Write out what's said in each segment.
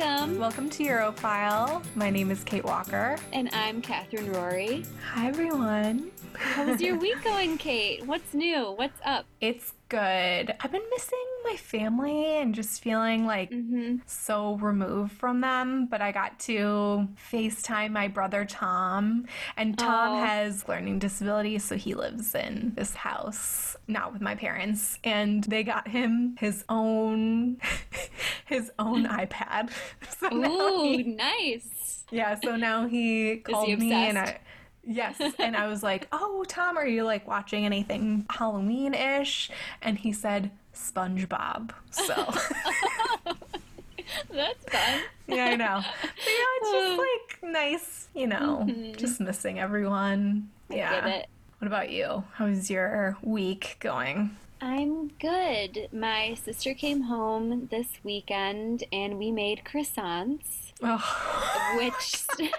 Welcome. Welcome to Europhile. My name is Kate Walker. And I'm Catherine Rory. Hi, everyone. How's your week going, Kate? What's new? What's up? It's good. I've been missing my family and just feeling like Mm-hmm. so removed from them. But I got to FaceTime my brother Tom, and Tom Oh. has learning disabilities, so he lives in this house, not with my parents. And they got him his own his own iPad. So Ooh, he- nice. Yeah, so now he called me and? I Yes, and I was like, "Oh, Tom, are you like watching anything Halloween-ish?" And he said SpongeBob. So, That's fun. yeah, I know. But yeah, it's just like nice, you know, mm-hmm. just missing everyone. Yeah. What about you? How's your week going? I'm good. My sister came home this weekend and we made croissants, Oh, which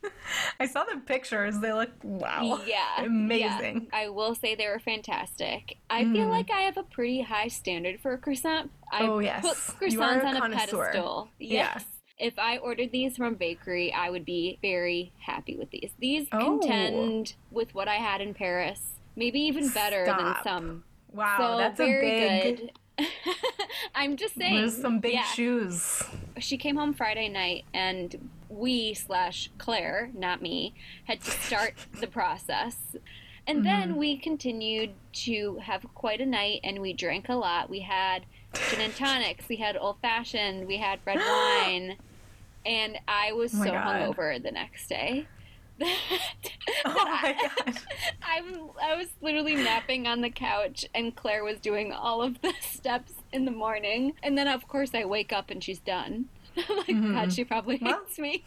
I saw the pictures. They look wow. yeah, Amazing. yeah. I will say they were fantastic. I feel Mm. like I have a pretty high standard for a croissant. I Oh, yes. put You are a croissants on a pedestal. Yes. If I ordered these from a bakery, I would be very happy with these. These Oh. contend with what I had in Paris. Maybe even better than some. Wow, so that's a very big good. I'm just saying. There's some big yeah. shoes. She came home Friday night, and we slash Claire, not me, had to start the process. And Mm-hmm. then we continued to have quite a night, and we drank a lot. We had gin and tonics, we had old fashioned, we had red wine, and I was Oh so God. hungover the next day. Oh my god. I'm, I was literally napping on the couch, and Claire was doing all of the steps in the morning. And then, of course, I wake up and she's done. I'm like, Mhm. God, she probably Well. hates me.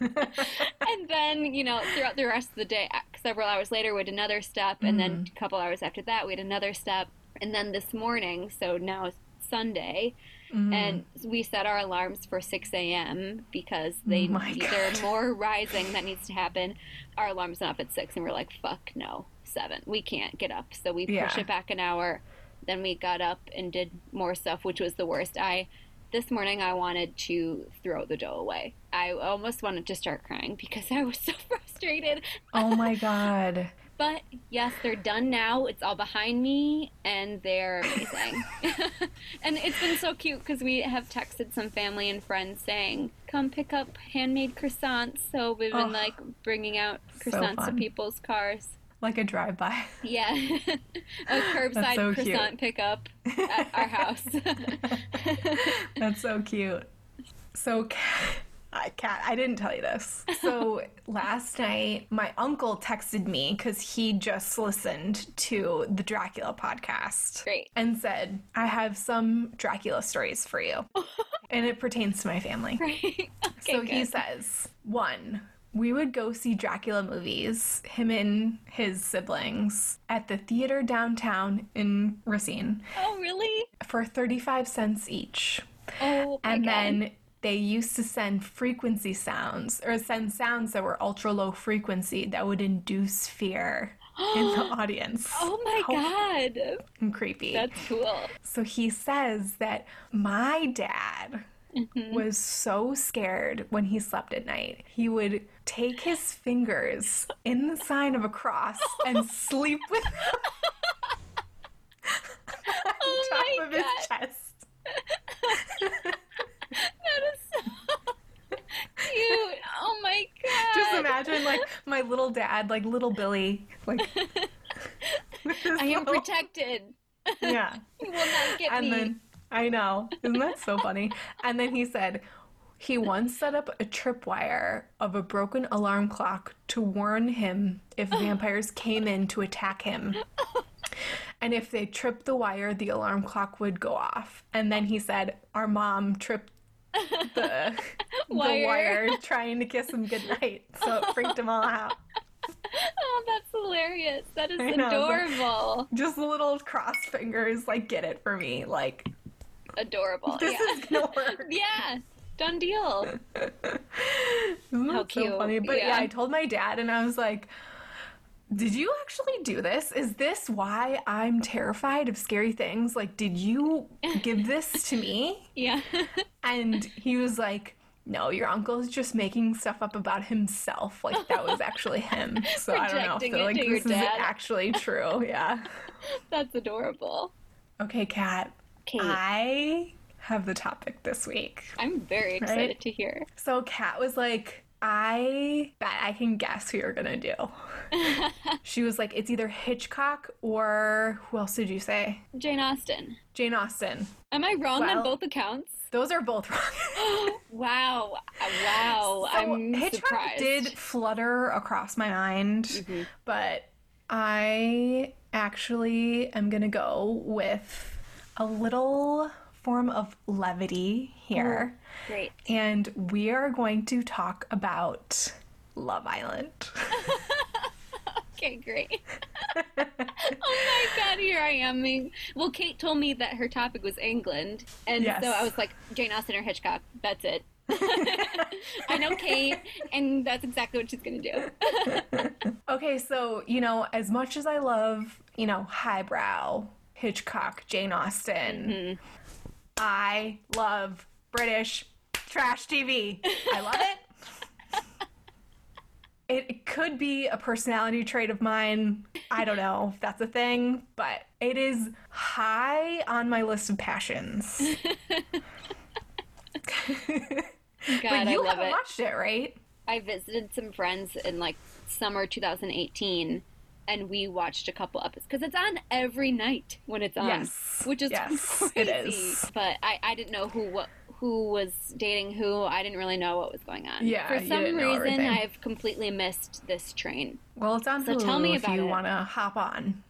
and then, you know, throughout the rest of the day, uh, several hours later, we had another step. And then Mm-hmm. a couple hours after that, we had another step. And then this morning, so now it's Sunday, Mm. and we set our alarms for 6 a.m. because they Oh there's more rising that needs to happen. Our alarm's not up at 6, and we're like, fuck no, 7. We can't get up. So we push Yeah. it back an hour. Then we got up and did more stuff, which was the worst. I this morning I wanted to throw the dough away. I almost wanted to start crying because I was so frustrated. oh my god. But yes, they're done now. It's all behind me, and they're amazing. and it's been so cute because we have texted some family and friends saying, "Come pick up handmade croissants." So we've been Oh, like bringing out so croissants to people's cars. Like a drive-by. Yeah, a curbside so cute. croissant pickup at our house. That's so cute. So, I- Kat, I didn't tell you this. So, last night, my uncle texted me because he just listened to the Dracula podcast Great. and said, I have some Dracula stories for you. and it pertains to my family. Right. okay. so he says, one, we would go see Dracula movies, him and his siblings, at the theater downtown in Racine Oh, really? for 35 cents each. Oh, And God. then they used to send frequency sounds or send sounds that were ultra low frequency that would induce fear in the audience. Oh my God. fucking creepy. That's cool. So he says that my dad Mm-hmm. was so scared when he slept at night. He would take his fingers in the sign of a cross and sleep with them on Oh top of his chest. That is so cute. Oh my God. Just imagine like my little dad, like little Billy, like I am little- protected. Yeah. You will not get And me. then I know. Isn't that so funny? And then he said he once set up a tripwire of a broken alarm clock to warn him if vampires came in to attack him. And if they tripped the wire, the alarm clock would go off. And then he said, Our mom tripped the, the Wire. wire trying to kiss him goodnight. So it freaked them all out. oh, that's hilarious. That is know, like- adorable. Just little cross fingers, like, get it for me. Like, Adorable. this yeah. is gonna work. yeah. Done deal. How Mm, so cute. funny? But yeah. Yeah. I told my dad, and I was like, Did you actually do this? Is this why I'm terrified of scary things? Like, did you give this to me? Yeah. And he was like, No, your uncle's just making stuff up about himself. Like, that was actually him. So I don't know. So, it like, this is actually true. Yeah. That's adorable. Okay, Kat. Kate, I have the topic this week. I'm very excited Right? to hear. So Kat was like, I bet I can guess who you're gonna do. she was like, it's either Hitchcock or who else did you say? Jane Austen. Jane Austen. Am I wrong Well- on both accounts? Those are both wrong. wow. Wow. So I'm Hitchcock surprised. did flutter across my mind, Mm-hmm. but I actually am gonna go with a little form of levity here. Great. And we are going to talk about Love Island. Okay, great. oh my god, here I am. being- Well, Kate told me that her topic was England, and Yes. so I was like, Jane Austen or Hitchcock. That's it. I know Kate, and that's exactly what she's gonna do. okay, so, you know, as much as I love, you know, highbrow, Hitchcock, Jane Austen, mm-hmm. I love British trash TV. I love it. It, could be a personality trait of mine. I don't know if that's a thing, but it is high on my list of passions. God, but you love haven't it. watched it, right? I visited some friends in like summer 2018, and we watched a couple episodes because it's on every night when it's on, Yes. which is Yes, crazy. it is. But I, I didn't know who what who was dating who. I didn't really know what was going on. Yeah, for some reason. I've completely missed this train. Well, it's on So Hulu tell me if about you want to hop on.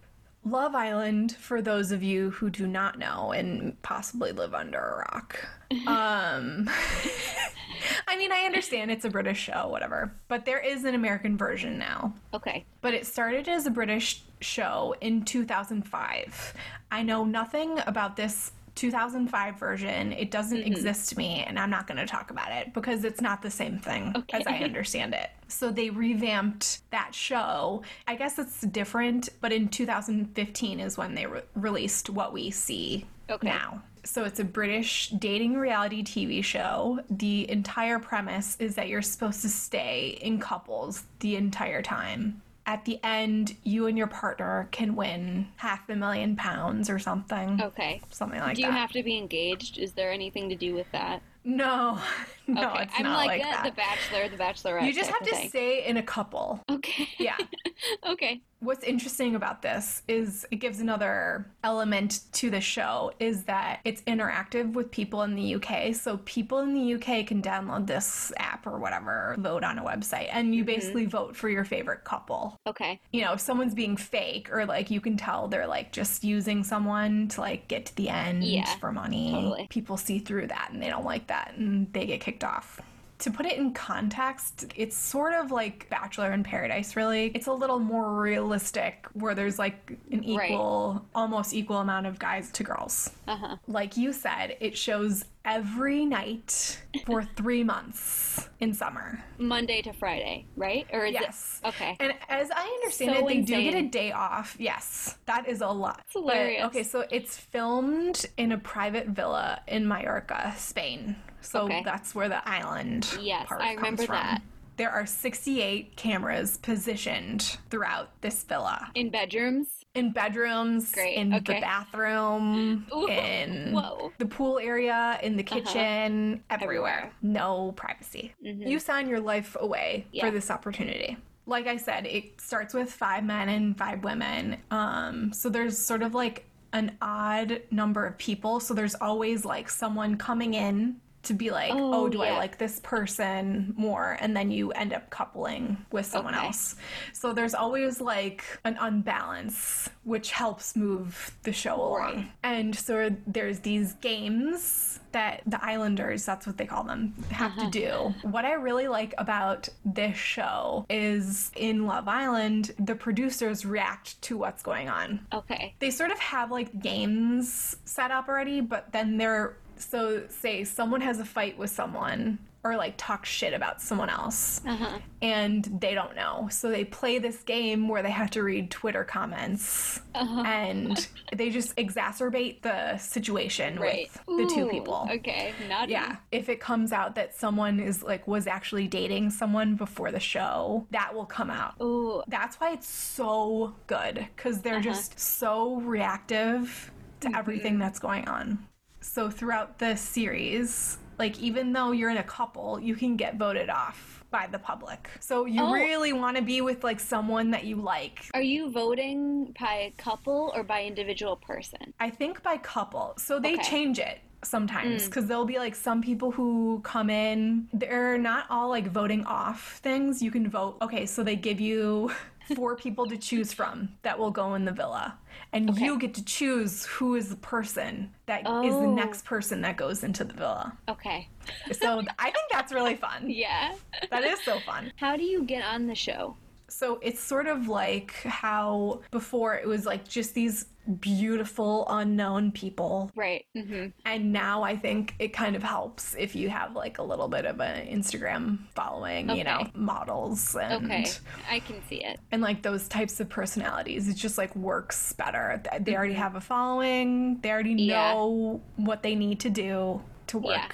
Love Island, for those of you who do not know and possibly live under a rock. Um, I mean, I understand it's a British show, whatever, but there is an American version now. Okay, But it started as a British show in 2005. I know nothing about this 2005 version. It doesn't mm-hmm. exist to me, and I'm not going to talk about it because it's not the same thing as I understand it. So they revamped that show. I guess it's different, but in 2015 is when they re- released what we see Okay. now. So it's a British dating reality TV show. The entire premise is that you're supposed to stay in couples the entire time. At the end, you and your partner can win half a million pounds or something. okay. Something like that. do you have to be engaged? Is there anything to do with that? no, no, okay, it's I'm not like, like, uh, that. the Bachelor, the Bachelorette. you just have to thing. stay in a couple. Okay. Yeah. okay. What's interesting about this is it gives another element to the show is that it's interactive with people in the UK. So people in the UK can download this app or whatever, vote on a website, and you mm-hmm. basically vote for your favorite couple. Okay. You know, if someone's being fake or like you can tell they're like just using someone to like get to the end Yeah, for money. totally. People see through that and they don't like that and they get kicked off. To put it in context, it's sort of like Bachelor in Paradise, really. It's a little more realistic where there's like an Right. equal, almost equal amount of guys to girls. Uh huh. Like you said, it shows every night for three months in summer. Monday to Friday, right? Or is Yes. it? Okay. And as I understand So it, they do get a day off. Yes, that is a lot. It's hilarious. But, okay, so it's filmed in a private villa in Mallorca, Spain. So Okay. that's where the island Yes, part I comes remember from. that. There are 68 cameras positioned throughout this villa. In bedrooms. In bedrooms, Great, in okay. the bathroom, Ooh, in whoa. Uh-huh. the pool area, in the kitchen, everywhere. Everywhere. Mm-hmm. No privacy. You sign your life away Yeah. for this opportunity. Like I said, it starts with five men and five women. Um, so there's sort of like an odd number of people. So there's always like someone coming in to be like, oh, Oh, do I like this person more? And then you end up coupling with someone Okay. else. So there's always like an unbalance, which helps move the show along. Right. And so there's these games that the Islanders, that's what they call them, have to uh-huh. do. What I really like about this show is in Love Island, the producers react to what's going on Okay. they sort of have like games set up already, but then they're so say someone has a fight with someone or like talk shit about someone else Uh-huh. and they don't know. So they play this game where they have to read Twitter comments Uh-huh. and they just exacerbate the situation Right. with the two people. Okay. Naughty. Yeah. If it comes out that someone is like was actually dating someone before the show, that will come out. Ooh. That's why it's so good because they're just so reactive to everything that's going on. So throughout the series, like even though you're in a couple, you can get voted off by the public. So you Oh. really want to be with like someone that you like. Are you voting by couple or by individual person? I think by couple. So they Okay. change it sometimes mm. because there'll be like some people who come in, they're not all like voting off things. You can vote. Okay, so they give you four people to choose from that will go in the villa. And you get to choose who is the person that is the Oh. next person that goes into the villa. Okay. So I think that's really fun. Yeah. That is so fun. How do you get on the show? So it's sort of like how before it was like just these beautiful unknown people Right. hmm And now I think it kind of helps if you have like a little bit of an Instagram following, you know, models and Okay. I can see it. and like those types of personalities. It just like works better. Th- They already have a following. They already Mm-hmm. Yeah. know what they need to do to work. Yeah.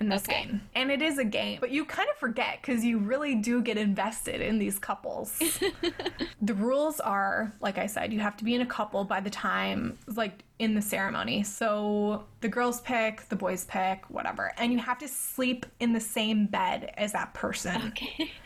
In this Okay. game. And it is a game, but you kind of forget because you really do get invested in these couples. the rules are, like I said, you have to be in a couple by the time, like in the ceremony. So the girls pick, the boys pick, whatever. And you have to sleep in the same bed as that person. Okay.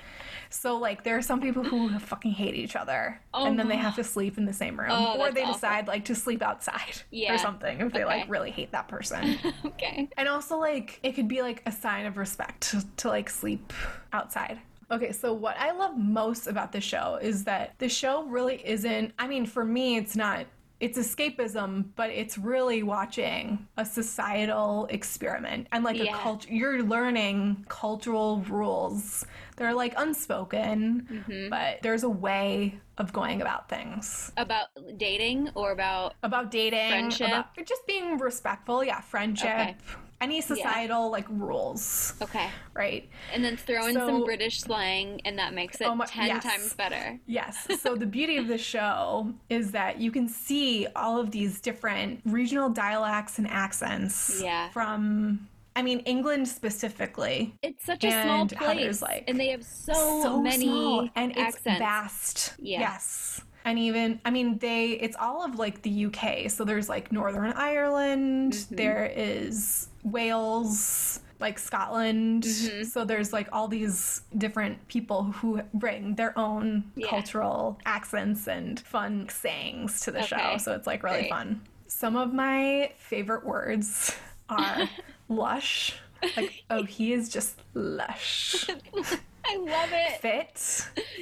So like there are some people who fucking hate each other oh and then they have to sleep in the same room Oh, or they awful. decide like to sleep outside Yeah. or something if they like really hate that person. okay. and also like it could be like a sign of respect to, to like sleep outside. Okay, so what I love most about the show is that the show really isn't I mean for me it's not it's escapism, but it's really watching a societal experiment and like Yeah. a culture. You're learning cultural rules. They're like unspoken, Mm-hmm. but there's a way of going about things. About dating or about About dating, Friendship? about just being respectful. Yeah, friendship. Okay. Any societal like rules, okay, right? and then throw in some British slang, and that makes it Oh my- ten yes. times better. Yes. So the beauty of the show is that you can see all of these different regional dialects and accents Yeah. from I mean England specifically. It's such a small And place, like, and they have so, so many small, and it's vast. Yeah. Yes. And even I mean they it's all of like the UK. So there's like Northern Ireland, Mm-hmm. there is Wales, like Scotland. Mm-hmm. So there's like all these different people who bring their own Yeah. cultural accents and fun sayings to the show. So it's like really Great. fun. Some of my favorite words are lush. Like, oh, he is just lush I love it. fit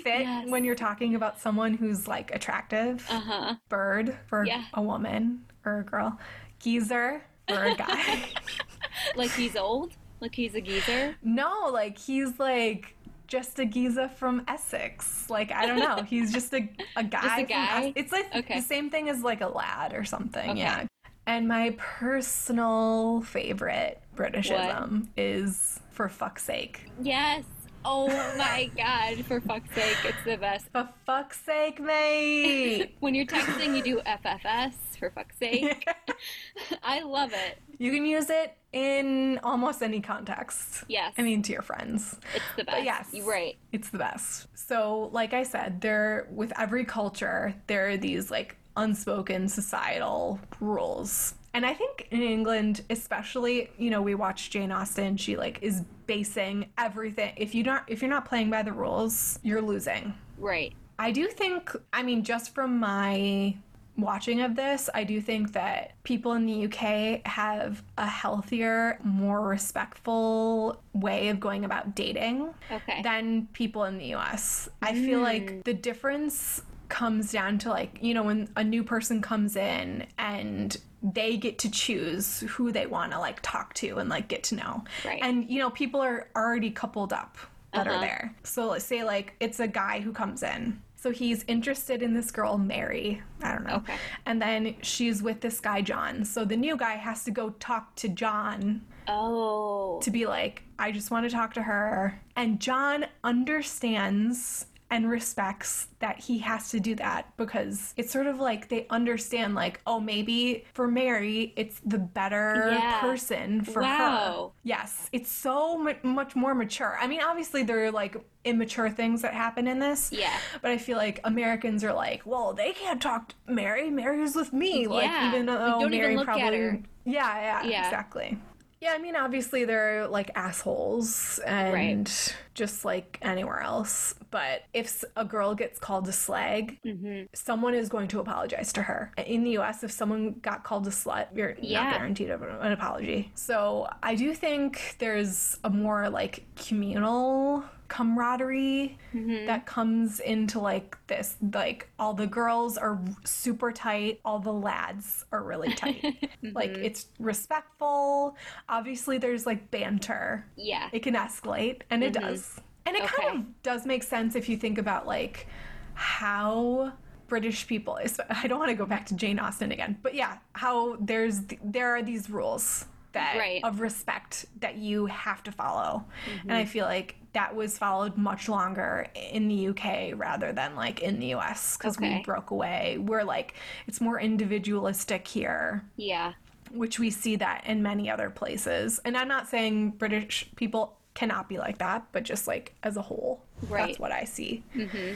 fit Yes. when you're talking about someone who's like attractive Uh huh. bird for Yeah. a woman or a girl geezer for a guy Like he's old. Like he's a geezer. no like he's like just a geezer from Essex. Like I don't know. He's just a a guy. from guy? Es- it's like Okay. the same thing as like a lad or something. Okay. Yeah. And my personal favorite Britishism is for fuck's sake. Yes. Oh my god! For fuck's sake, it's the best. For fuck's sake, mate. When you're texting, you do FFS. For fuck's sake, I love it. You can use it in almost any context. Yes. I mean, to your friends. It's the best. But yes. You're right. It's the best. So, like I said, there, with every culture, there are these like unspoken societal rules. And I think in England, especially, you know, we watch Jane Austen, she like is basing everything. If you don't, if you're not playing by the rules, you're losing. Right. I do think, I mean, just from my watching of this, I do think that people in the UK have a healthier, more respectful way of going about dating Okay. than people in the US. I feel like mm. the difference comes down to like, you know, when a new person comes in and they get to choose who they want to like talk to and like get to know. Right. And you know, people are already coupled up that are Uh-huh. there. So let's say like it's a guy who comes in. So he's interested in this girl, Mary. I don't know. Okay. And then she's with this guy, John. So the new guy has to go talk to John Oh. to be like, I just want to talk to her. And John understands and respects that he has to do that because it's sort of like they understand, like, oh, maybe for Mary, it's the better Yeah. person for her. Yes, it's so mu- much more mature. I mean, obviously, there are like immature things that happen in this. Yeah. But I feel like Americans are like, well, they can't talk to Mary. Mary's with me. Like, Yeah. even though don't even Mary at probably. Yeah, yeah, Yeah. exactly. Yeah, I mean, obviously they're like assholes and just like anywhere else. But if a girl gets called a slag, Mm-hmm. someone is going to apologize to her. In the US, if someone got called a slut, you're Yeah. not guaranteed an apology. So I do think there's a more like communal camaraderie Mm-hmm. that comes into like this like all the girls are super tight all the lads are really tight like Mm-hmm. it's respectful obviously there's like banter Yeah. it can escalate and it does and it kind Mm-hmm. Of does make sense if you think about like how british people is i don't want to go back to jane austen again but yeah how there's there are these rules that Right. of respect that you have to follow and Mm-hmm. i feel like that was followed much longer in the uk rather than like in the us because we broke away we're like it's more individualistic here Yeah. which we see that in many other places. And I'm not saying British people cannot be like that, but just like as a whole, that's what I see. Mm-hmm.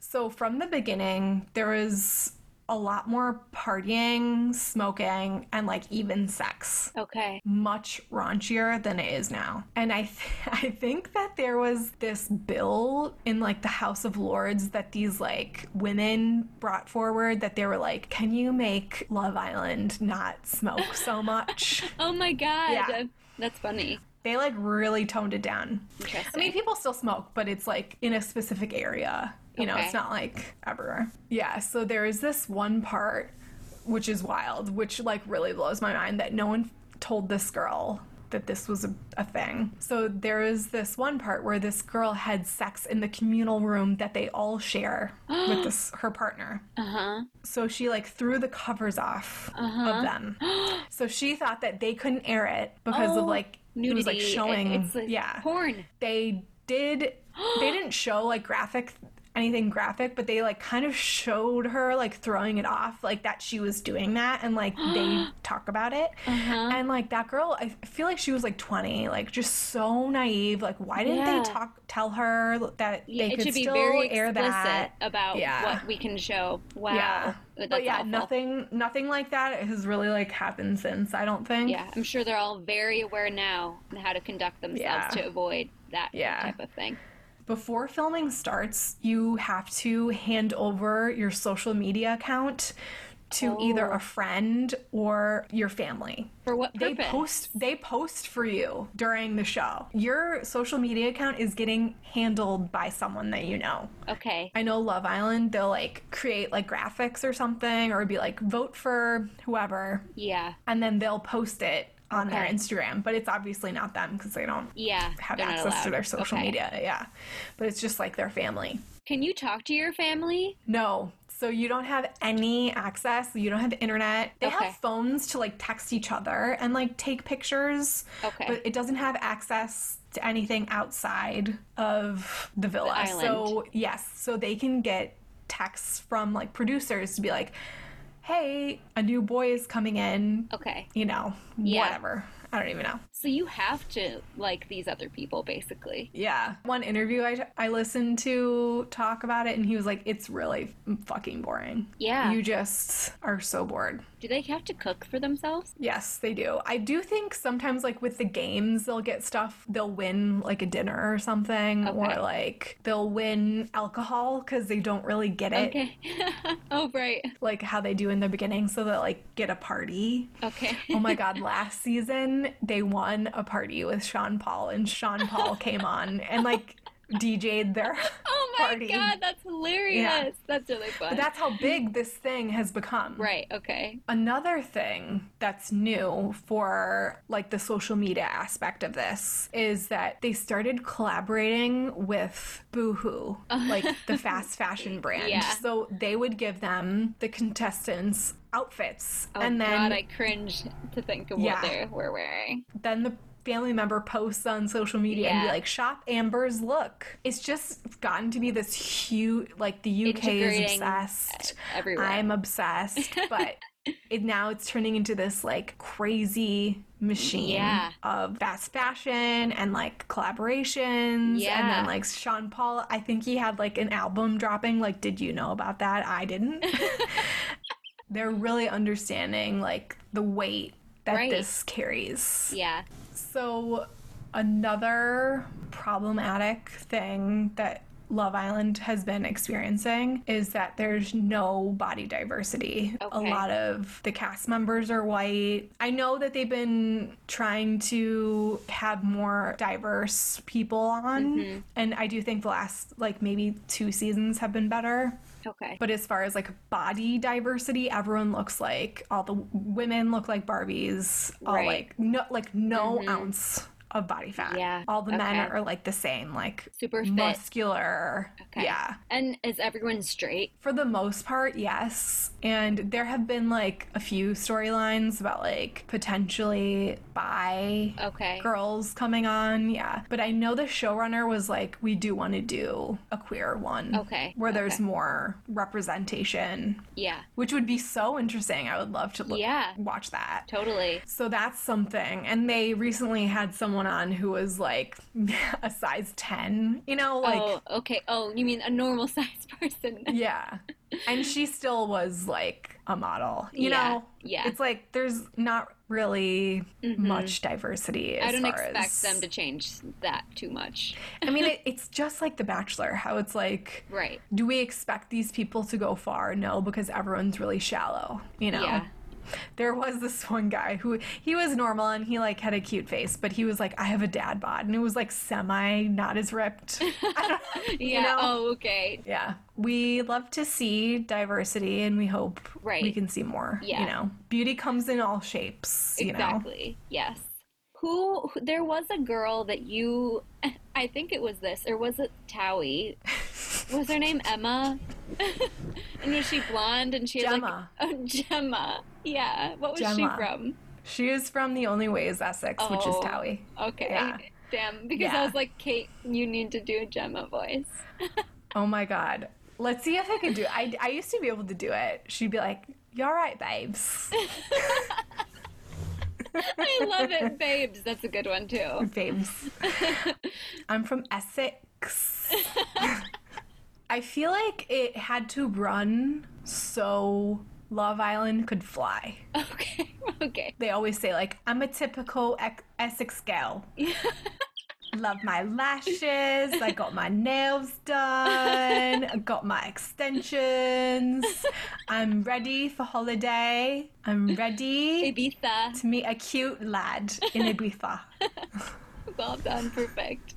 So from the beginning, there was a lot more partying, smoking, and like even sex. Okay. Much raunchier than it is now. And I, th- I think that there was this bill in like the House of Lords that these like women brought forward that they were like, can you make Love Island not smoke so much? Oh my god. Yeah. That's funny. they like really toned it down. Interesting. I mean, people still smoke, but it's like in a specific area. You know, Okay. it's not like everywhere. Yeah, so there is this one part which is wild, which like really blows my mind that no one told this girl that this was a, a thing. So there is this one part where this girl had sex in the communal room that they all share with this her partner. Uh-huh. So she like threw the covers off of them. So she thought that they couldn't air it because Oh, of like nudity. it was like showing It's like yeah porn. they did they didn't show like graphic anything graphic but they like kind of showed her like throwing it off like that she was doing that and like they talk about it Uh-huh. and like that girl i feel like she was like 20 like just so naive like why didn't Yeah. they talk tell her that Yeah, they it could should be still very air explicit that about Yeah. what we can show. Wow. yeah That's but yeah awful. nothing nothing like that has really like happened since i don't think Yeah, I'm sure they're all very aware now on how to conduct themselves Yeah. to avoid that Yeah. type of thing. Before filming starts, you have to hand over your social media account to either Oh. a friend or your family. For what They post they post for you during the show. Your social media account is getting handled by someone that you know. Okay. I know Love Island, they'll like create like graphics or something or be like vote for whoever Yeah. and then they'll post it on their Instagram, but it's obviously not them because they don't Yeah. have access to their social Okay. media. Yeah. But it's just like their family. Can you talk to your family? No. So you don't have any access. You don't have internet. They Okay. have phones to like text each other and like take pictures. Okay. But it doesn't have access to anything outside of the villa. island. So yes, so they can get texts from like producers to be like, "Hey, a new boy is coming in." Okay. You know, Yeah. whatever. I don't even know. So you have to like these other people basically. Yeah. One interview I, I listened to talk about it, and he was like, it's really fucking boring. Yeah. You just are so bored. Do they have to cook for themselves? Yes, they do. I do think sometimes, like with the games, they'll get stuff, they'll win like a dinner or something, or like they'll win alcohol because they don't really get it, Okay. oh right. like how they do in the beginning. So they'll like get a party. Okay. Oh my god, last season they won a party with Sean Paul, and Sean Paul came on and like DJ'd their Oh my party. god, that's hilarious. That's really fun. But that's how big this thing has become. right. Okay. Another thing that's new for like the social media aspect of this is that they started collaborating with Boohoo, like the fast fashion brand. Yeah. So they would give them the contestants outfits Oh and then god, I cringe to think of Yeah. what they were wearing. then the family member posts on social media and be Yeah. like, shop Amber's look. It's just gotten to be this huge, like the UK is obsessed. everywhere. I'm obsessed, but it, now it's turning into this like crazy machine Yeah. of fast fashion and like collaborations. And then like Sean Paul, I think he had like an album dropping. Like, did you know about that? I didn't. They're really understanding like the weight that Right. this carries. yeah. So, another problematic thing that Love Island has been experiencing is that there's no body diversity. Okay. A lot of the cast members are white. I know that they've been trying to have more diverse people on, mm-hmm. and I do think the last, like, maybe two seasons have been better. Okay. But as far as like body diversity, everyone looks like all the women look like Barbies. All Right. like no like no mm-hmm. ounce of body fat. Yeah, All the men are like the same, like Super fit. muscular. Okay. Yeah. And is everyone straight? For the most part, yes. And there have been like a few storylines about like potentially bi Okay. girls coming on. Yeah. But I know the showrunner was like, we do want to do a queer one. Okay, Where there's okay. more representation Yeah. which would be so interesting. I would love to look, Yeah. watch that. Totally. So that's something. And they recently had someone on who was like a size 10, you know, like, oh, okay. Oh, you mean a normal sized person? yeah. And she still was like a model, you Yeah, know? yeah. It's like there's not really mm-hmm. much diversity. As I don't far expect as- them to change that too much. I mean, it, it's just like The Bachelor, how it's like, Right. do we expect these people to go far? No, because everyone's really shallow, you know? Yeah. There was this one guy who he was normal and he like had a cute face, but he was like, I have a dad bod, and it was like semi not as ripped. I don't, Yeah. you know? Oh, okay. Yeah. We love to see diversity and we hope Right. we can see more. Yeah. You know, beauty comes in all shapes, you know? Exactly. Yes. Who? There was a girl that you. I think it was this, or was it Towie? Was her name Emma? and was she blonde? And she had Gemma. like oh Gemma. Yeah. What was she Gemma. from? She is from The Only Way is Essex, which is Oh. Towie. Okay. Yeah. Damn. Because Yeah. I was like, Kate, you need to do a Gemma voice. Oh my God. Let's see if I can do it. I, I used to be able to do it. She'd be like, You all right, babes? I love it, babes. That's a good one too. babes. I'm from Essex. I feel like it had to run so Love Island could fly. Okay. Okay. They always say, like, I'm a typical Ex- Essex gal. Love my lashes. I got my nails done. I got my extensions. I'm ready for holiday. I'm ready Ibiza. to meet a cute lad in Ibiza. Well done. Perfect.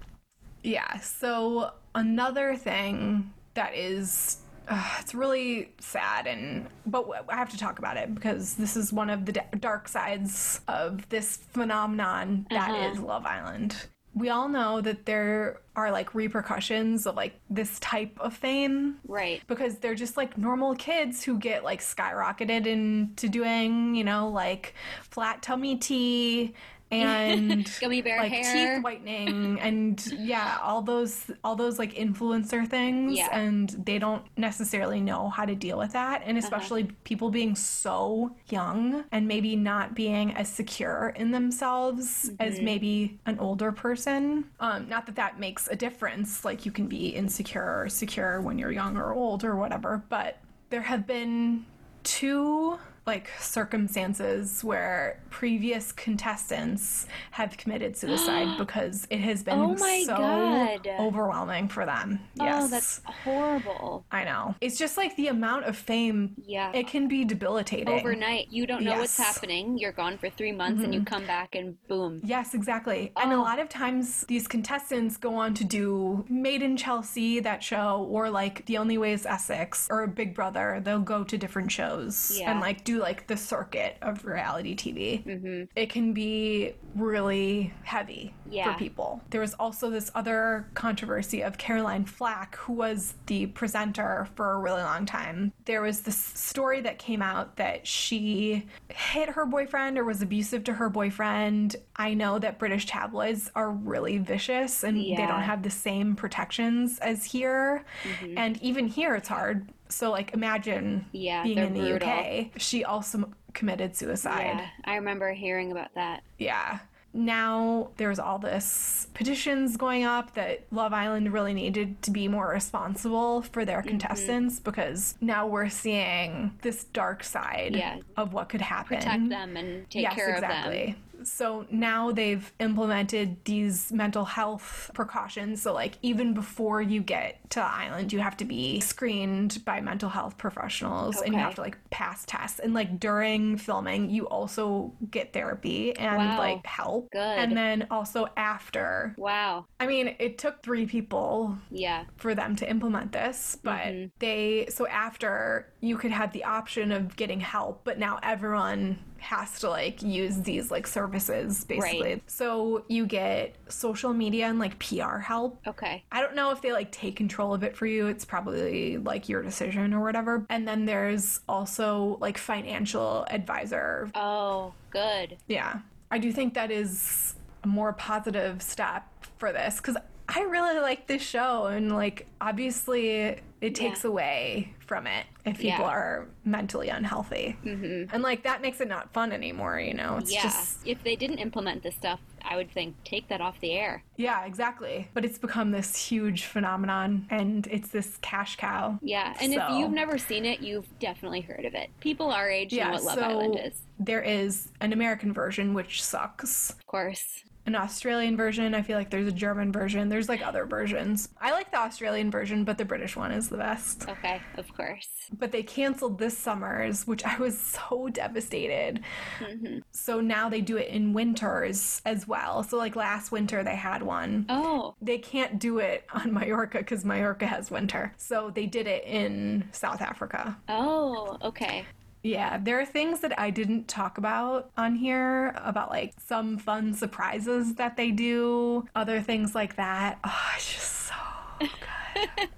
Yeah, so another thing that is uh, it's really sad and but I have to talk about it because this is one of the da- dark sides of this phenomenon that Uh-huh. is Love Island. We all know that there are like repercussions of like this type of fame Right. because they're just like normal kids who get like skyrocketed into doing, you know, like flat tummy tea and Gummy bear like hair. teeth whitening and yeah, all those all those like influencer things Yeah. and they don't necessarily know how to deal with that and Uh-huh. especially people being so young and maybe not being as secure in themselves Mm-hmm. as maybe an older person. Um not that that makes a difference like you can be insecure or secure when you're young or old or whatever, but there have been two like circumstances where previous contestants have committed suicide because it has been Oh so God. overwhelming for them. Yes. Oh, that's horrible. I know. It's just like the amount of fame Yeah. it can be debilitating. Overnight, you don't know what's Yes. Mm-hmm. happening. You're gone for three months and you come back and boom. Yes, exactly. And a Oh. lot of times these contestants go on to do Made in Chelsea, that show, or like The Only Way is Essex or Big Brother. They'll go to different shows Yeah. and like do like the circuit of reality TV. It can be really heavy Yeah. for people. There was also this other controversy of Caroline Flack, who was the presenter for a really long time. There was this story that came out that she hit her boyfriend or was abusive to her boyfriend. I know that British tabloids are really vicious and they don't have the same protections as here. Mm-hmm. And even here, it's hard. So, like, imagine Yeah, being in the brutal. UK. She also committed suicide. Yeah, I remember hearing about that. Yeah. Now there's all this petitions going up that Love Island really needed to be more responsible for their Mm-hmm. contestants because now we're seeing this dark side Yeah. of what could happen. Protect them and take yes, care exactly. of them. So now they've implemented these mental health precautions. So, like, even before you get to the island, you have to be screened by mental health professionals and you have to, like, pass tests. And, like, during filming, you also get therapy and, Wow. like, help. Good. And then also after. Wow. I mean, it took three people Yeah. for them to implement this, but Mm-hmm. they so after you could have the option of getting help, but now everyone has to like use these like services basically. Right. So you get social media and like PR help. Okay. I don't know if they like take control of it for you. It's probably like your decision or whatever. And then there's also like financial advisor. Oh, good. Yeah. I do think that is a more positive step for this cuz I really like this show and like obviously it takes away from it if people Yeah. are mentally unhealthy. Mm-hmm. And like that makes it not fun anymore, you know. It's yeah. just If they didn't implement this stuff, I would think take that off the air. yeah, exactly. But it's become this huge phenomenon and it's this cash cow. Yeah. And if you've never seen it, you've definitely heard of it. People our age Yeah, know what Love so Island is. there is an American version which sucks. Of course. An Australian version. I feel like there's a German version. There's like other versions. I like the Australian version, but the British one is the best. Okay, of course. But they canceled this summer's, which I was so devastated. Mm-hmm. So now they do it in winters as well. So like last winter they had one. Oh, They can't do it on Mallorca because Mallorca has winter. So they did it in South Africa. oh, okay. Yeah, there are things that I didn't talk about on here about like some fun surprises that they do, other things like that. Ah, oh, it's just so good.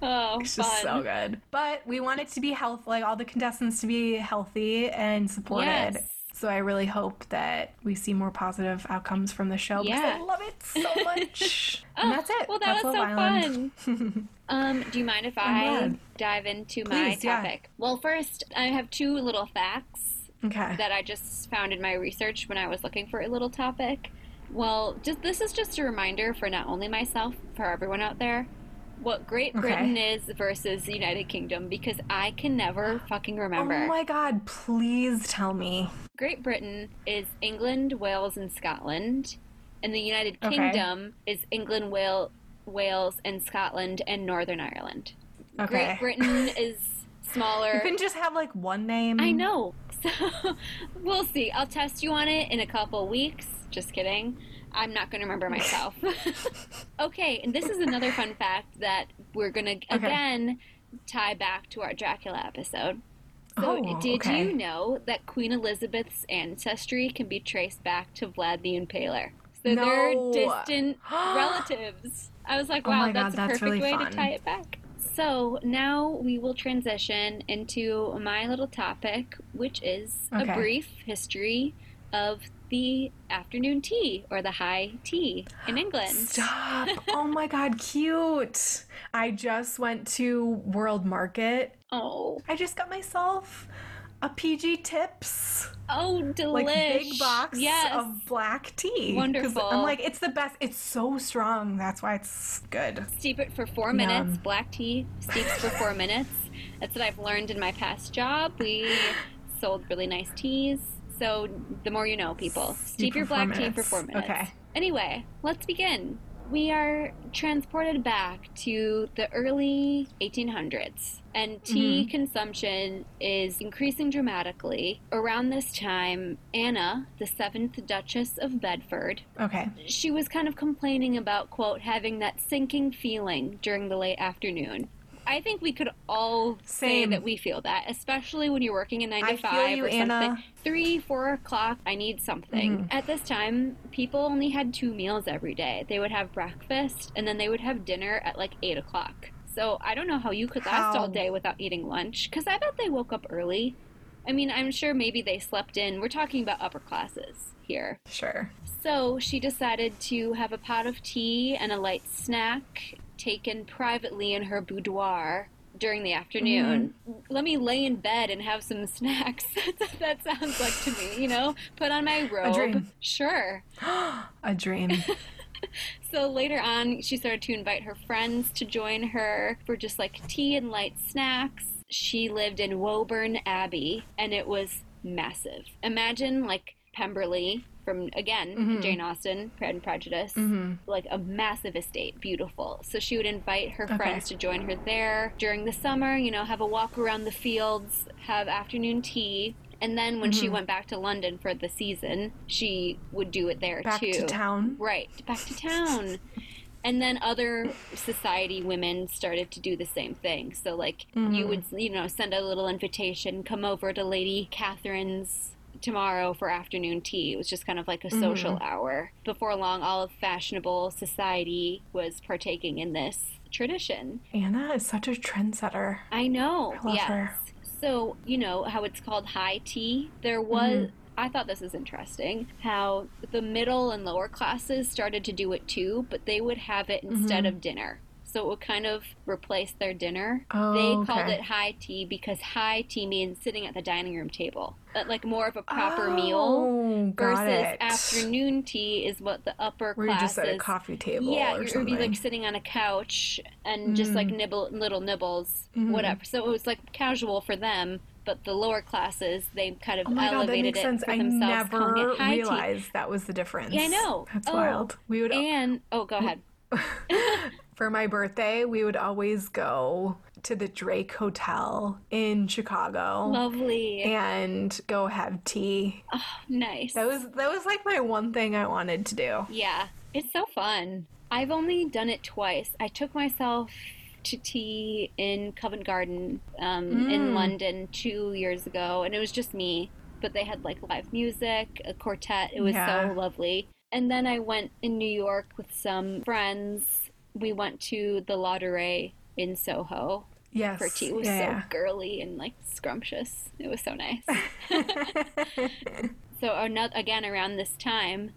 Oh, It's fun. just so good. But we want it to be health, like all the contestants to be healthy and supported. Yes. So I really hope that we see more positive outcomes from the show because I love it so much. and that's it. Well, that that's was so Island. fun. um, do you mind if I dive into my Please, yeah. topic? Well, first, I have two little facts Okay. that I just found in my research when I was looking for a little topic. Well, just this is just a reminder for not only myself, for everyone out there, what Great Okay. Britain is versus the United Kingdom because I can never fucking remember. Oh my god, please tell me. Great Britain is England, Wales, and Scotland, and the United Okay. Kingdom is England, Wales, Wales, and Scotland, and Northern Ireland. Okay. Great Britain is smaller. You couldn't just have like one name. I know. So we'll see. I'll test you on it in a couple weeks. Just kidding. I'm not going to remember myself. okay, and this is another fun fact that we're going to again tie back to our Dracula episode. So, Oh, did okay. you know that Queen Elizabeth's ancestry can be traced back to Vlad the Impaler? So No. they're distant relatives. I was like, Oh wow, God, that's a that's perfect really way fun. to tie it back. So now we will transition into my little topic, which is Okay. a brief history of the afternoon tea or the high tea in England. Stop. oh my god, cute. I just went to World Market. Oh, I just got myself a PG Tips, oh, delish. like big box yes. of black tea. Wonderful. I'm like, it's the best. It's so strong. That's why it's good. Steep it for four minutes. Yum. Black tea steeps for four minutes. That's what I've learned in my past job. We sold really nice teas. So the more you know, people. Steep your black tea for four minutes. Okay. Anyway, let's begin. We are transported back to the early 1800s, and tea Mm-hmm. consumption is increasing dramatically. Around this time, Anna, the seventh Duchess of Bedford, Okay. she was kind of complaining about quote having that sinking feeling during the late afternoon I think we could all say that we feel that, especially when you're working a nine to I feel five you, or something. Anna. Three, four o'clock, I need something. Mm-hmm. At this time, people only had two meals every day. They would have breakfast and then they would have dinner at like eight o'clock. So I don't know how you could last How? all day without eating lunch. Because I bet they woke up early. I mean, I'm sure maybe they slept in. We're talking about upper classes here. Sure. So she decided to have a pot of tea and a light snack taken privately in her boudoir during the mm-hmm. afternoon. Let me lay in bed and have some snacks. That sounds like to me, you know? Put on my robe. dream. Sure. A dream. So later on, she started to invite her friends to join her for just like tea and light snacks. She lived in Woburn Abbey, and it was massive. Imagine like Pemberley from again mm-hmm. Jane Austen, Pride and Prejudice, mm-hmm. like a massive estate, beautiful. So she would invite her friends to join her there during the summer. You know, have a walk around the fields, have afternoon tea. And then when she mm-hmm. went back to London for the season, she would do it there Back too. Back to town. Right, back to town. And then other society women started to do the same thing. So, like, you would, you know, send a little invitation, come over to Lady Catherine's tomorrow for afternoon tea. It was just kind of like a mm-hmm. social hour. Before long, all of fashionable society was partaking in this tradition. Anna is such a trendsetter. I know. I yes. her. So, you know how it's called high tea? There was. Mm-hmm. I thought this was interesting how the middle and lower classes started to do it too, but they would have it instead mm-hmm. of dinner. So it would kind of replace their dinner. Oh, they called okay. it high tea because high tea means sitting at the dining room table, like more of a proper oh, meal. Oh, got Versus it. afternoon tea is what the upper Where you're classes. just at a coffee table Yeah, or something. be like sitting on a couch and just like mm. nibble little nibbles, mm-hmm. whatever. So it was like casual for them, but the lower classes they kind of Oh my god, that elevated makes it sense. for I never high tea. realized that was the difference. Yeah, I know. That's Oh, wild. We would And oh, go ahead. for my birthday, we would always go to the Drake Hotel in Chicago Lovely, and go have tea. nice. That was that was like my one thing I wanted to do. Yeah, it's so fun. I've only done it twice. I took myself to tea in Covent Garden um, in London two years ago, and it was just me. But they had like live music, a quartet. It was Yeah. so lovely. And then I went in New York with some friends. We went to the Ladurée in Soho Yes. for tea. It was yeah, so girly and like scrumptious. It was so nice. So ano- again, around this time,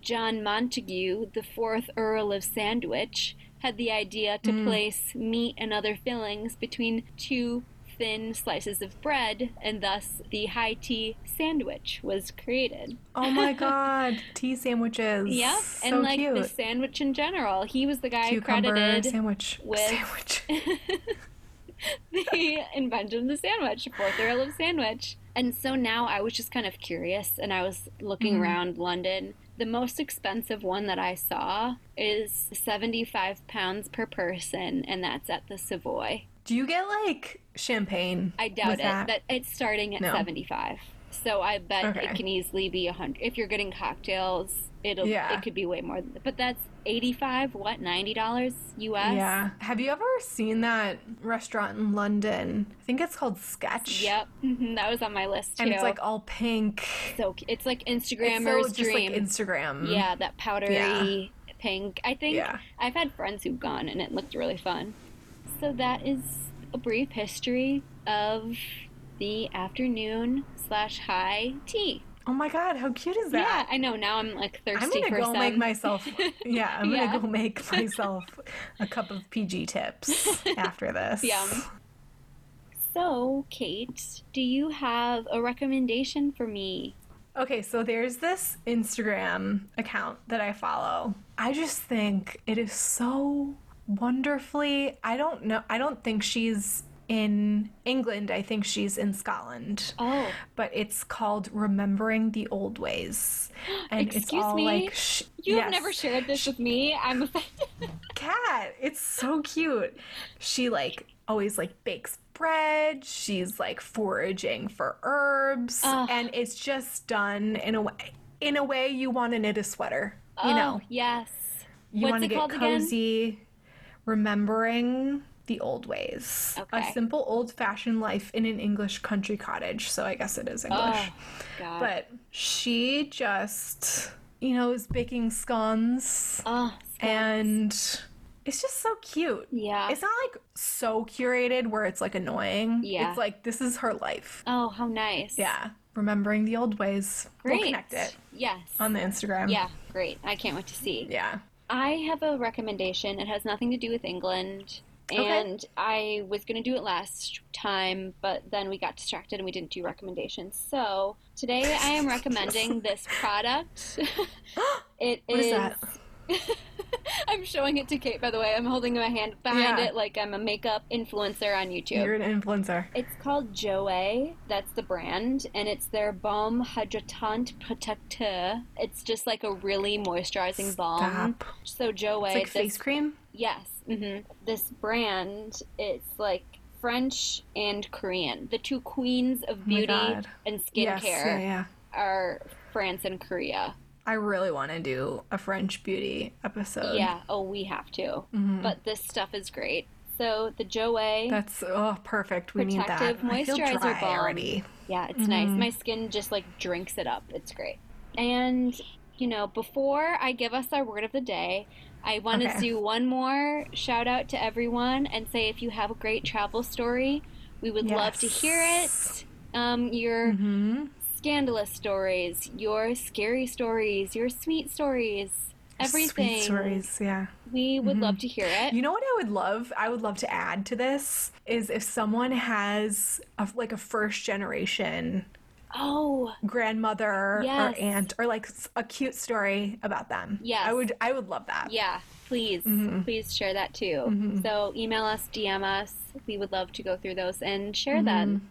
John Montague, the fourth Earl of Sandwich, had the idea to mm. place meat and other fillings between two thin slices of bread, and thus the high tea sandwich was created. oh my god, tea sandwiches. Yep, so and like cute. the sandwich in general, he was the guy Cucumber credited sandwich. with- Sandwich. the invention of the sandwich, fourth Earl of Sandwich. And so now I was just kind of curious and I was looking Mm-hmm. around London. The most expensive one that I saw is 75 pounds per person, and that's at the Savoy. Do you get like champagne? I doubt it. That? That it's starting at No. 75. So I bet Okay. it can easily be a 100. If you're getting cocktails, it'll Yeah. it could be way more But that's 85, what, $90 US? Yeah. Have you ever seen that restaurant in London? I think it's called Sketch. Yep. mhm, That was on my list too. And it's like all pink. so it's like Instagrammers It's so just like. Instagram. yeah, that powdery Yeah. pink. I think Yeah. I've had friends who've gone and it looked really fun. So that is a brief history of the afternoon slash high tea. Oh my god, how cute is that? Yeah. I know. Now I'm like thirsty I'm gonna go some. make myself. Yeah, I'm Yeah. gonna go make myself a cup of PG tips after this. Yum. So, Kate, do you have a recommendation for me? Okay, so there's this Instagram account that I follow. I just think it is so wonderfully. I don't know. I don't think she's in England. I think she's in Scotland. Oh, But it's called Remembering the Old Ways. And it's Excuse all me? like sh- you yes. have never shared this with me. I'm offended. cat. It's so cute. She like always like bakes bread. She's like foraging for herbs, and it's just done in a way. In a way, you want to knit a sweater. You oh, know, yes. you What's want to it get called again? Remembering The Old Ways. Okay. A simple old fashioned life in an English country cottage. So I guess it is oh, English. Oh, But she just, you know, is baking scones oh, and it's just so cute. yeah. It's not like so curated where it's like annoying. Yeah. It's like this is her life. oh, how nice. Yeah. Remembering the old ways. Great. We'll connect it Yes. on the Instagram. yeah, great. I can't wait to see. Yeah. I have a recommendation. It has nothing to do with England. Okay. And I was going to do it last time, but then we got distracted and we didn't do recommendations. So today I am recommending this product. it What is that? I'm showing it to Kate, by the way. I'm holding my hand behind Yeah. it like I'm a makeup influencer on YouTube. You're an influencer. It's called Joe. That's the brand, and it's their Balm Hydratant Protecteur. It's just like a really moisturizing balm. Stop. So Joe, It's like this, face cream. yes, Mm-hmm. this brand, it's like French and Korean. The two queens of Oh beauty God. and Yes, skincare yeah, yeah. are France and Korea. I really want to do a French beauty episode. yeah. Oh, we have to. Mhm. But this stuff is great. So the Joe. That's oh perfect. We need that. Protective I feel moisturizer dry balm. already. Yeah, it's nice. Mhm. My skin just like drinks it up. It's great. And, you know, before I give us our word of the day, I want to do one more shout out to everyone and say if you have a great travel story, we would love to hear it. Um, your hmm scandalous stories, your scary stories, your sweet stories, everything. Sweet stories. Yeah. We would Mhm. love to hear it. You know what I would love? I would love to add to this is if someone has a, like a first generation oh, grandmother Yes. or aunt or like a cute story about them. Yeah. I would I would love that. Yeah, please, Mhm. please share that too. Mhm. So email us, DM us. We would love to go through those and share them.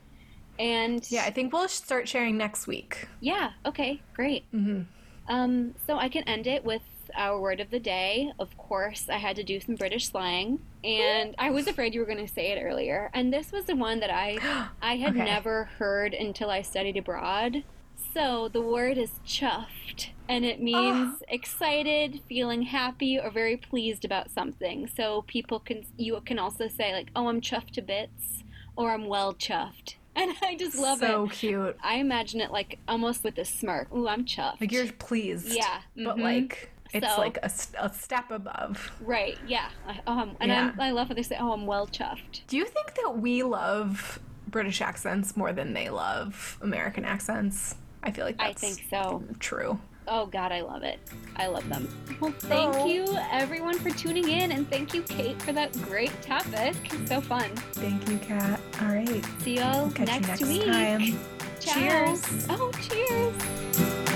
And Mm-hmm. Yeah, I think we'll start sharing next week. yeah, okay, great. hmm Um, so I can end it with our word of the day. Of course, I had to do some British slang, and I was afraid you were going to say it earlier. And this was the one that I I had Okay. never heard until I studied abroad. So the word is chuffed, and it means excited, feeling happy, or very pleased about something. So people can you can also say like, "Oh, I'm chuffed to bits," or "I'm well chuffed," and I just love so it. So cute. I imagine it like almost with a smirk. Ooh, I'm chuffed. Like you're pleased. Yeah, But mhm. like it's So- like a step above. Right, yeah. Um, and Yeah. I love how they say, oh, I'm well chuffed. Do you think that we love British accents more than they love American accents? I feel like that's I think so. true. Oh, God, I love it. I love them. Well, thank Oh. you, everyone, for tuning in. And thank you, Kate, for that great topic. So fun. Thank you, Kat. All right. See y'all next, you next week. time. Ciao. Cheers. Oh, cheers.